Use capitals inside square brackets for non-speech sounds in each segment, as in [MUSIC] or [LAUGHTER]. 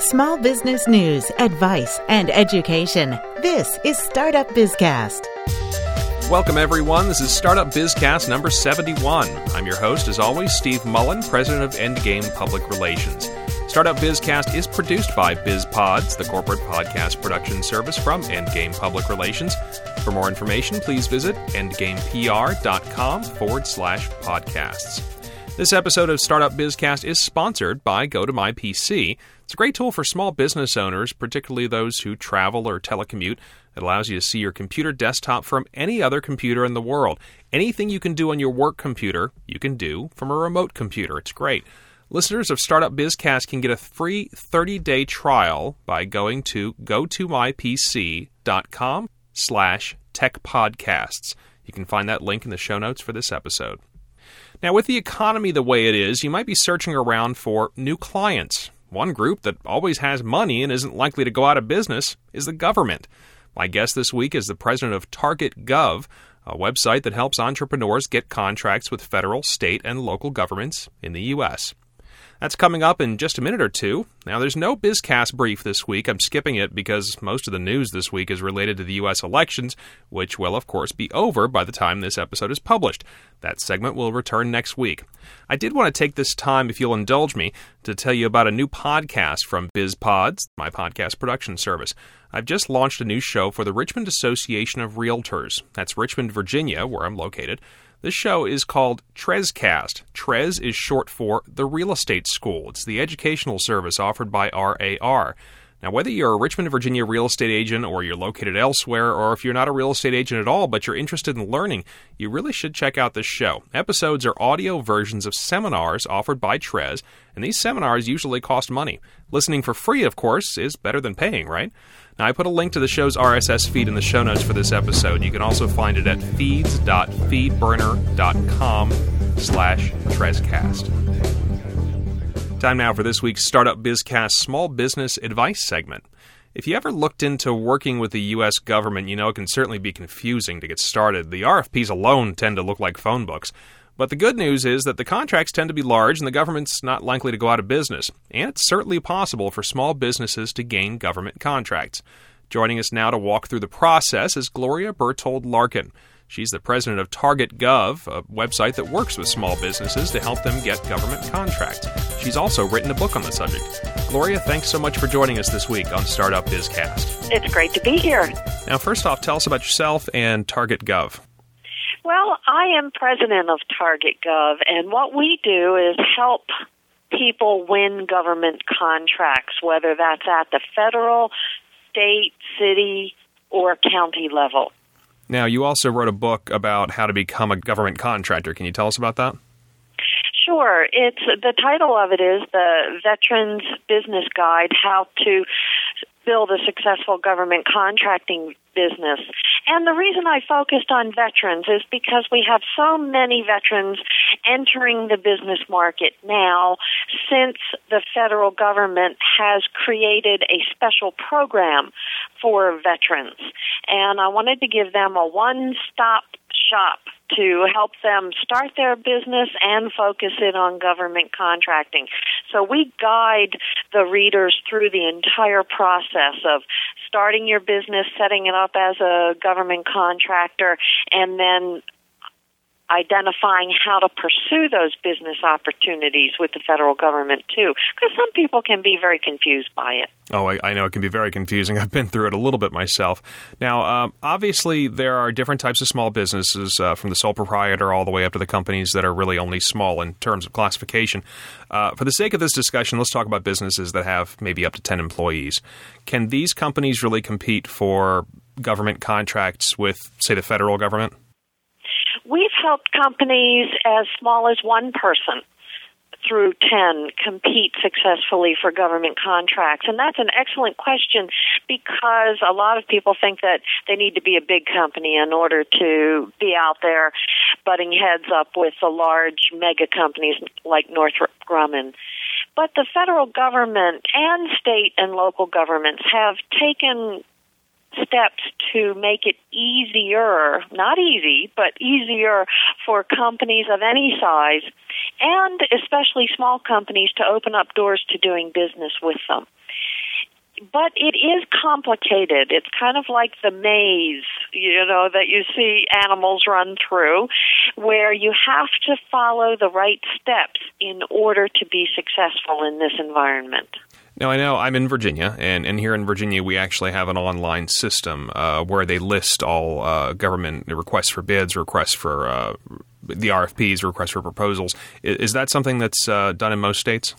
Small business news, advice, and education. This is Startup Bizcast. Welcome, everyone. This is Startup Bizcast number 71. I'm your host, as always, Steve Mullen, president of Endgame Public Relations. Startup Bizcast is produced by BizPods, the corporate podcast production service from Endgame Public Relations. For more information, please visit endgamepr.com forward slash podcasts. This episode of Startup Bizcast is sponsored by GoToMyPC. It's a great tool for small business owners, particularly those who travel or telecommute. It allows you to see your computer desktop from any other computer in the world. Anything you can do on your work computer, you can do from a remote computer. It's great. Listeners of Startup Bizcast can get a free 30-day trial by going to gotomypc.com slash techpodcasts. You can find that link in the show notes for this episode. Now, with the economy the way it is, you might be searching around for new clients. One group that always has money and isn't likely to go out of business is the government. My guest this week is the president of Target Gov, a website that helps entrepreneurs get contracts with federal, state, and local governments in the U.S. That's coming up in just a minute or two. Now, there's no Bizcast brief this week. I'm skipping it because most of the news this week is related to the U.S. elections, which will, of course, be over by the time this episode is published. That segment will return next week. I did want to take this time, if you'll indulge me, to tell you about a new podcast from BizPods, my podcast production service. I've just launched a new show for the Richmond Association of Realtors. That's Richmond, Virginia, where I'm located. This show is called TrezCast. Trez is short for the Real Estate School. It's the educational service offered by RAR. Now, whether you're a Richmond, Virginia real estate agent or you're located elsewhere, or if you're not a real estate agent at all but you're interested in learning, you really should check out this show. Episodes are audio versions of seminars offered by Trez, and these seminars usually cost money. Listening for free, of course, is better than paying, right? Now, I put a link to the show's RSS feed in the show notes for this episode. You can also find it at feeds.feedburner.com slash Trezcast. Time now for this week's Startup Bizcast Small Business Advice segment. If you ever looked into working with the U.S. government, you know it can certainly be confusing to get started. The RFPs alone tend to look like phone books. But the good news is that the contracts tend to be large and the government's not likely to go out of business. And it's certainly possible for small businesses to gain government contracts. Joining us now to walk through the process is Gloria Berthold Larkin. She's the president of Target Gov, a website that works with small businesses to help them get government contracts. She's also written a book on the subject. Gloria, thanks so much for joining us this week on Startup Bizcast. It's great to be here. Now, first off, tell us about yourself and Target Gov. Well, I am president of Target Gov, and what we do is help people win government contracts, whether that's at the federal, state, city, or county level. Now, you also wrote a book about how to become a government contractor. Can you tell us about that? Sure. It's the title of it is the Veterans Business Guide: How to Build a Successful Government Contracting Business. And the reason I focused on veterans is because we have so many veterans entering the business market now since the federal government has created a special program for veterans. And I wanted to give them a one-stop shop to help them start their business and focus in on government contracting. So we guide the readers through the entire process of starting your business, setting it up as a government contractor, and then identifying how to pursue those business opportunities with the federal government too because some people can be very confused by it. Oh I, I, know it can be very confusing. [LAUGHS] I've been through it a little bit myself. Now um, obviously there are different types of small businesses uh, from the sole proprietor all the way up to the companies that are really only small in terms of classification. Uh, for the sake of this discussion let's talk about businesses that have maybe up to 10 employees. Can these companies really compete for government contracts with say the federal government We've helped companies as small as one person through 10 compete successfully for government contracts? And that's an excellent question because a lot of people think that they need to be a big company in order to be out there butting heads up with the large mega companies like Northrop Grumman. But the federal government and state and local governments have taken steps to make it easier, not easy, but easier for companies of any size and especially small companies to open up doors to doing business with them. but it is complicated. It's kind of like the maze, you know, that you see animals run through, where you have to follow the right steps in order to be successful in this environment. Now, I know I'm in Virginia, and, and here in Virginia, we actually have an online system uh, where they list all uh, government requests for bids, requests for uh, the RFPs, requests for proposals. Is, is that something that's uh, done in most states?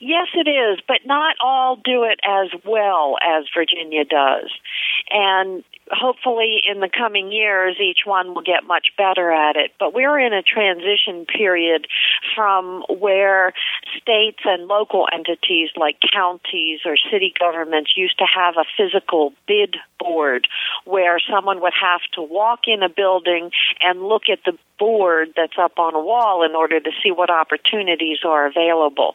Yes, it is, but not all do it as well as Virginia does. And hopefully in the coming years, each one will get much better at it. But we're in a transition period from where states and local entities like counties or city governments used to have a physical bid board where someone would have to walk in a building and look at the board that's up on a wall in order to see what opportunities are available.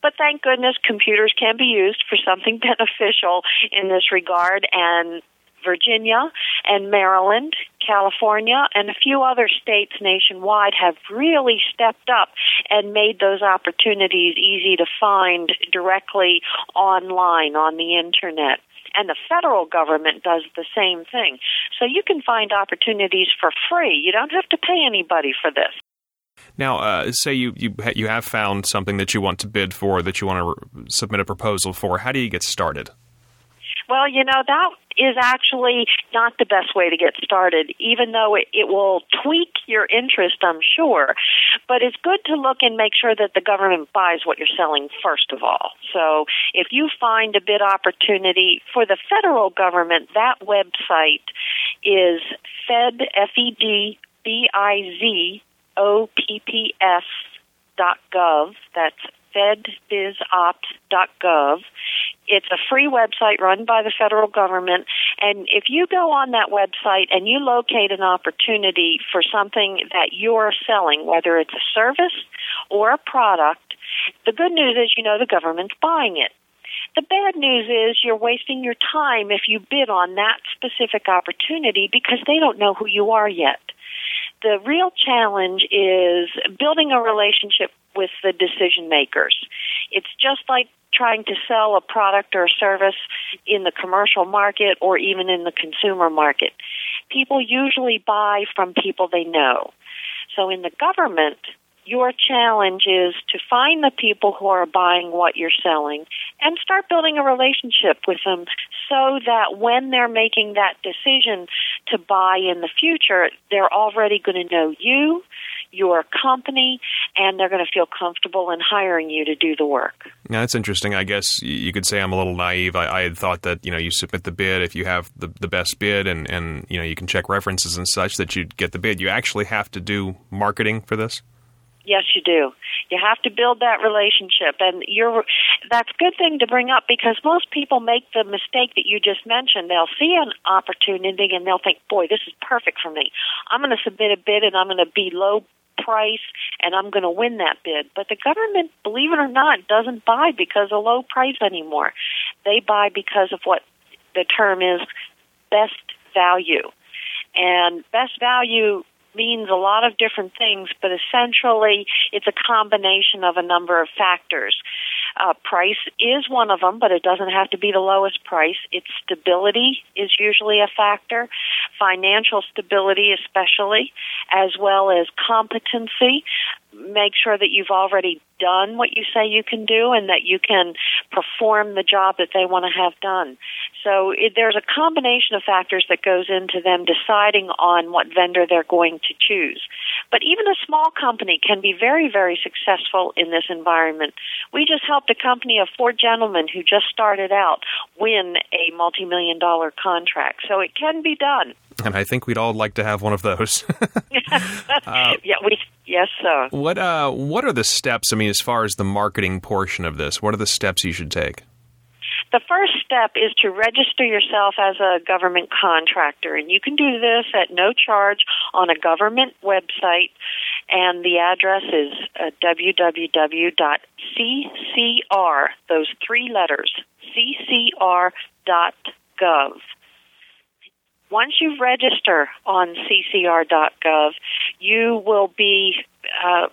But thank goodness computers can be used for something [LAUGHS] beneficial in this regard and Virginia and Maryland, California, and a few other states nationwide have really stepped up and made those opportunities easy to find directly online on the internet. And the federal government does the same thing. So you can find opportunities for free. You don't have to pay anybody for this. Now, uh, say you, you you have found something that you want to bid for, that you want to re- submit a proposal for. How do you get started? Well, you know, that is actually not the best way to get started, even though it, it will tweak your interest, I'm sure. But it's good to look and make sure that the government buys what you're selling first of all. So if you find a bid opportunity for the federal government, that website is Fed, F-E-D-B-I-Z, O-P-P-S dot gov. That's fedbizopps.gov. It's a free website run by the federal government, and if you go on that website and you locate an opportunity for something that you're selling, whether it's a service or a product, the good news is you know the government's buying it. The bad news is you're wasting your time if you bid on that specific opportunity because they don't know who you are yet the real challenge is building a relationship with the decision makers. It's just like trying to sell a product or service in the commercial market or even in the consumer market. People usually buy from people they know. So in the government, your challenge is to find the people who are buying what you're selling and start building a relationship with them so that when they're making that decision to buy in the future, they're already going to know you, your company, and they're going to feel comfortable in hiring you to do the work. Yeah, that's interesting. I guess you could say I'm a little naive. I, I had thought that you know you submit the bid if you have the the best bid and and you know you can check references and such that you'd get the bid. You actually have to do marketing for this. Yes, you do. You have to build that relationship, and you're that's a good thing to bring up because most people make the mistake that you just mentioned. They'll see an opportunity and they'll think, "Boy, this is perfect for me. I'm going to submit a bid and I'm going to be low price and I'm going to win that bid." But the government, believe it or not, doesn't buy because of low price anymore. They buy because of what the term is best value. And best value means a lot of different things, but essentially it's a combination of a number of factors. Uh, price is one of them, but it doesn't have to be the lowest price. Its stability is usually a factor, financial stability especially, as well as competency. Make sure that you've already done what you say you can do and that you can perform the job that they want to have done. So it, there's a combination of factors that goes into them deciding on what vendor they're going to choose. But even a small company can be very, very successful in this environment. We just helped a company of four gentlemen who just started out win a multi-million dollar contract. So it can be done. And I think we'd all like to have one of those. [LAUGHS] [LAUGHS] uh, yeah, we yes, sir. What uh, what are the steps? I mean, as far as the marketing portion of this, what are the steps you should take? The first step is to register yourself as a government contractor, and you can do this at no charge on a government website, and the address is uh, www.ccr, those three letters, ccr.gov. Once you register on ccr.gov, you will be uh,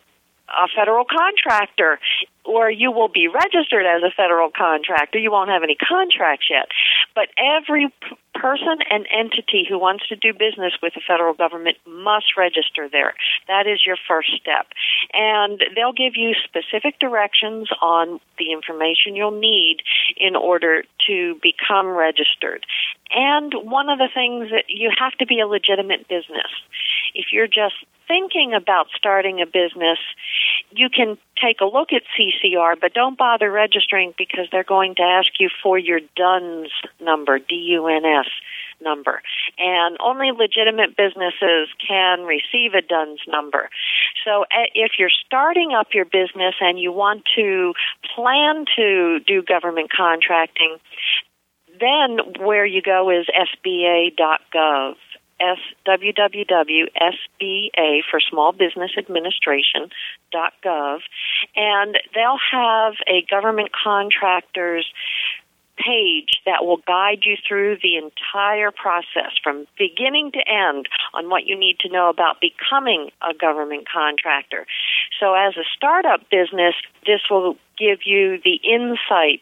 a federal contractor or you will be registered as a federal contractor. You won't have any contracts yet. But every person and entity who wants to do business with the federal government must register there. That is your first step. And they'll give you specific directions on the information you'll need in order to become registered. And one of the things that you have to be a legitimate business. If you're just thinking about starting a business, you can take a look at CCR, but don't bother registering because they're going to ask you for your DUNS number, D-U-N-S number. And only legitimate businesses can receive a DUNS number. So if you're starting up your business and you want to plan to do government contracting, then where you go is sba.gov. S www.sba for Small Business Administration dot gov, and they'll have a government contractors page that will guide you through the entire process from beginning to end on what you need to know about becoming a government contractor. So as a startup business, this will give you the insight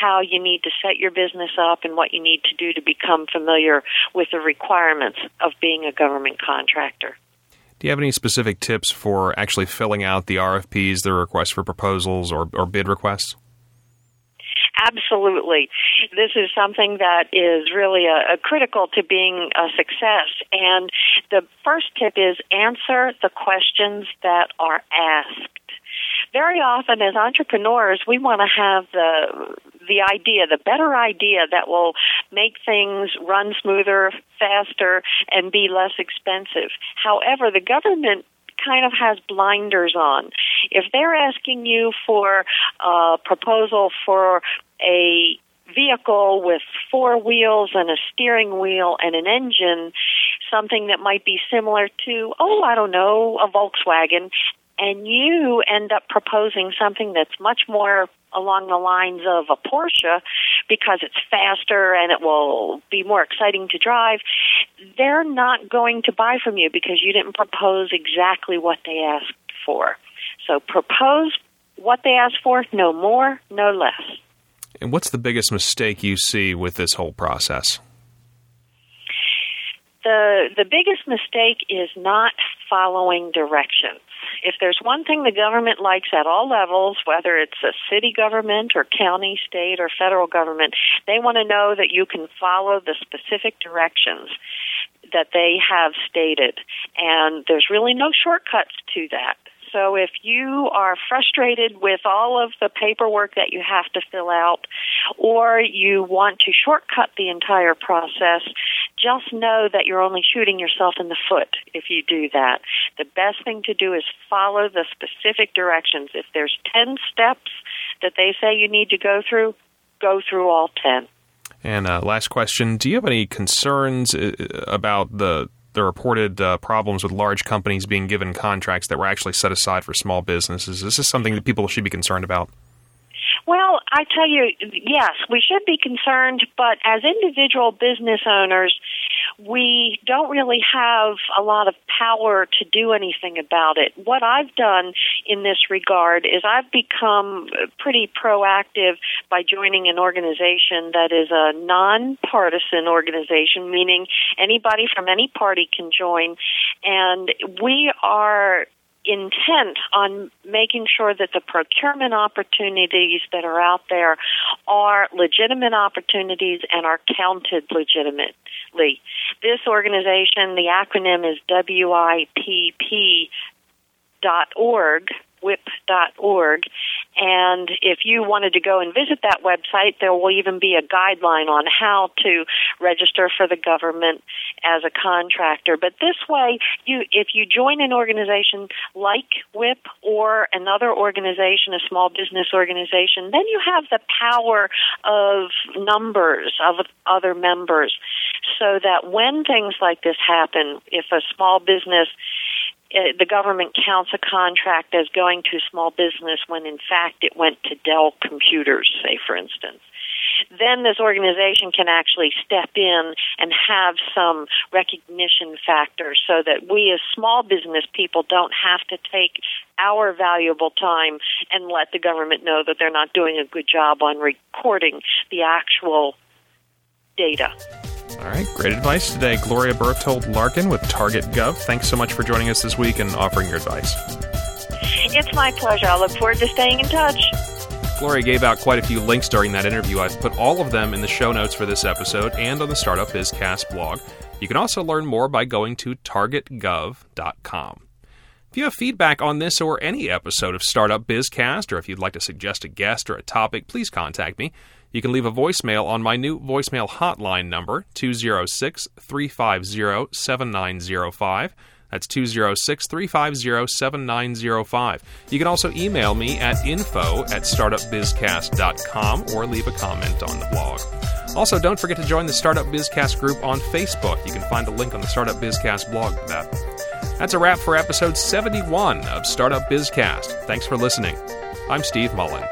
how you need to set your business up and what you need to do to become familiar with the requirements of being a government contractor. Do you have any specific tips for actually filling out the RFPs, the requests for proposals, or, or bid requests? Absolutely. This is something that is really a, a critical to being a success. And the first tip is answer the questions that are asked very often as entrepreneurs we want to have the the idea the better idea that will make things run smoother faster and be less expensive however the government kind of has blinders on. If they're asking you for a proposal for a vehicle with four wheels and a steering wheel and an engine, something that might be similar to, oh, I don't know, a Volkswagen, and you end up proposing something that's much more along the lines of a Porsche because it's faster and it will be more exciting to drive, they're not going to buy from you because you didn't propose exactly what they asked for. So propose what they asked for, no more, no less. And what's the biggest mistake you see with this whole process? The the biggest mistake is not following directions. If there's one thing the government likes at all levels, whether it's a city government or county, state, or federal government, they want to know that you can follow the specific directions that they have stated. And there's really no shortcuts to that. So if you are frustrated with all of the paperwork that you have to fill out, or you want to shortcut the entire process, just know that you're only shooting yourself in the foot if you do that. The best thing to do is follow the specific directions. If there's 10 steps that they say you need to go through, go through all 10. And uh, last question: Do you have any concerns uh, about the the reported uh, problems with large companies being given contracts that were actually set aside for small businesses. Is this something that people should be concerned about? Well, I tell you, yes, we should be concerned, but as individual business owners, we don't really have a lot of power to do anything about it. What I've done in this regard is I've become pretty proactive by joining an organization that is a nonpartisan organization, meaning anybody from any party can join, and we are intent on making sure that the procurement opportunities that are out there are legitimate opportunities and are counted legitimately. This organization, the acronym is WIPP dot org wipp.org. And if you wanted to go and visit that website, there will even be a guideline on how to register for the government as a contractor. But this way, you if you join an organization like WIPP or another organization, a small business organization, then you have the power of numbers of other members so that when things like this happen, if a small business uh, the government counts a contract as going to small business when in fact it went to Dell Computers, say for instance. then this organization can actually step in and have some recognition factor so that we as small business people don't have to take our valuable time and let the government know that they're not doing a good job on recording the actual data. All right, great advice today. Gloria Berthold Larkin with Target Gov. Thanks so much for joining us this week and offering your advice. It's my pleasure. I look forward to staying in touch. Gloria gave out quite a few links during that interview. I've put all of them in the show notes for this episode and on the Startup Bizcast blog. You can also learn more by going to targetgov.com. If you have feedback on this or any episode of Startup Bizcast, or if you'd like to suggest a guest or a topic, please contact me. You can leave a voicemail on my new voicemail hotline number, 206 350 7905. That's 206 350 7905. You can also email me at info at startupbizcast.com or leave a comment on the blog. Also, don't forget to join the Startup Bizcast group on Facebook. You can find a link on the Startup Bizcast blog for that. That's a wrap for episode 71 of Startup Bizcast. Thanks for listening. I'm Steve Mullen.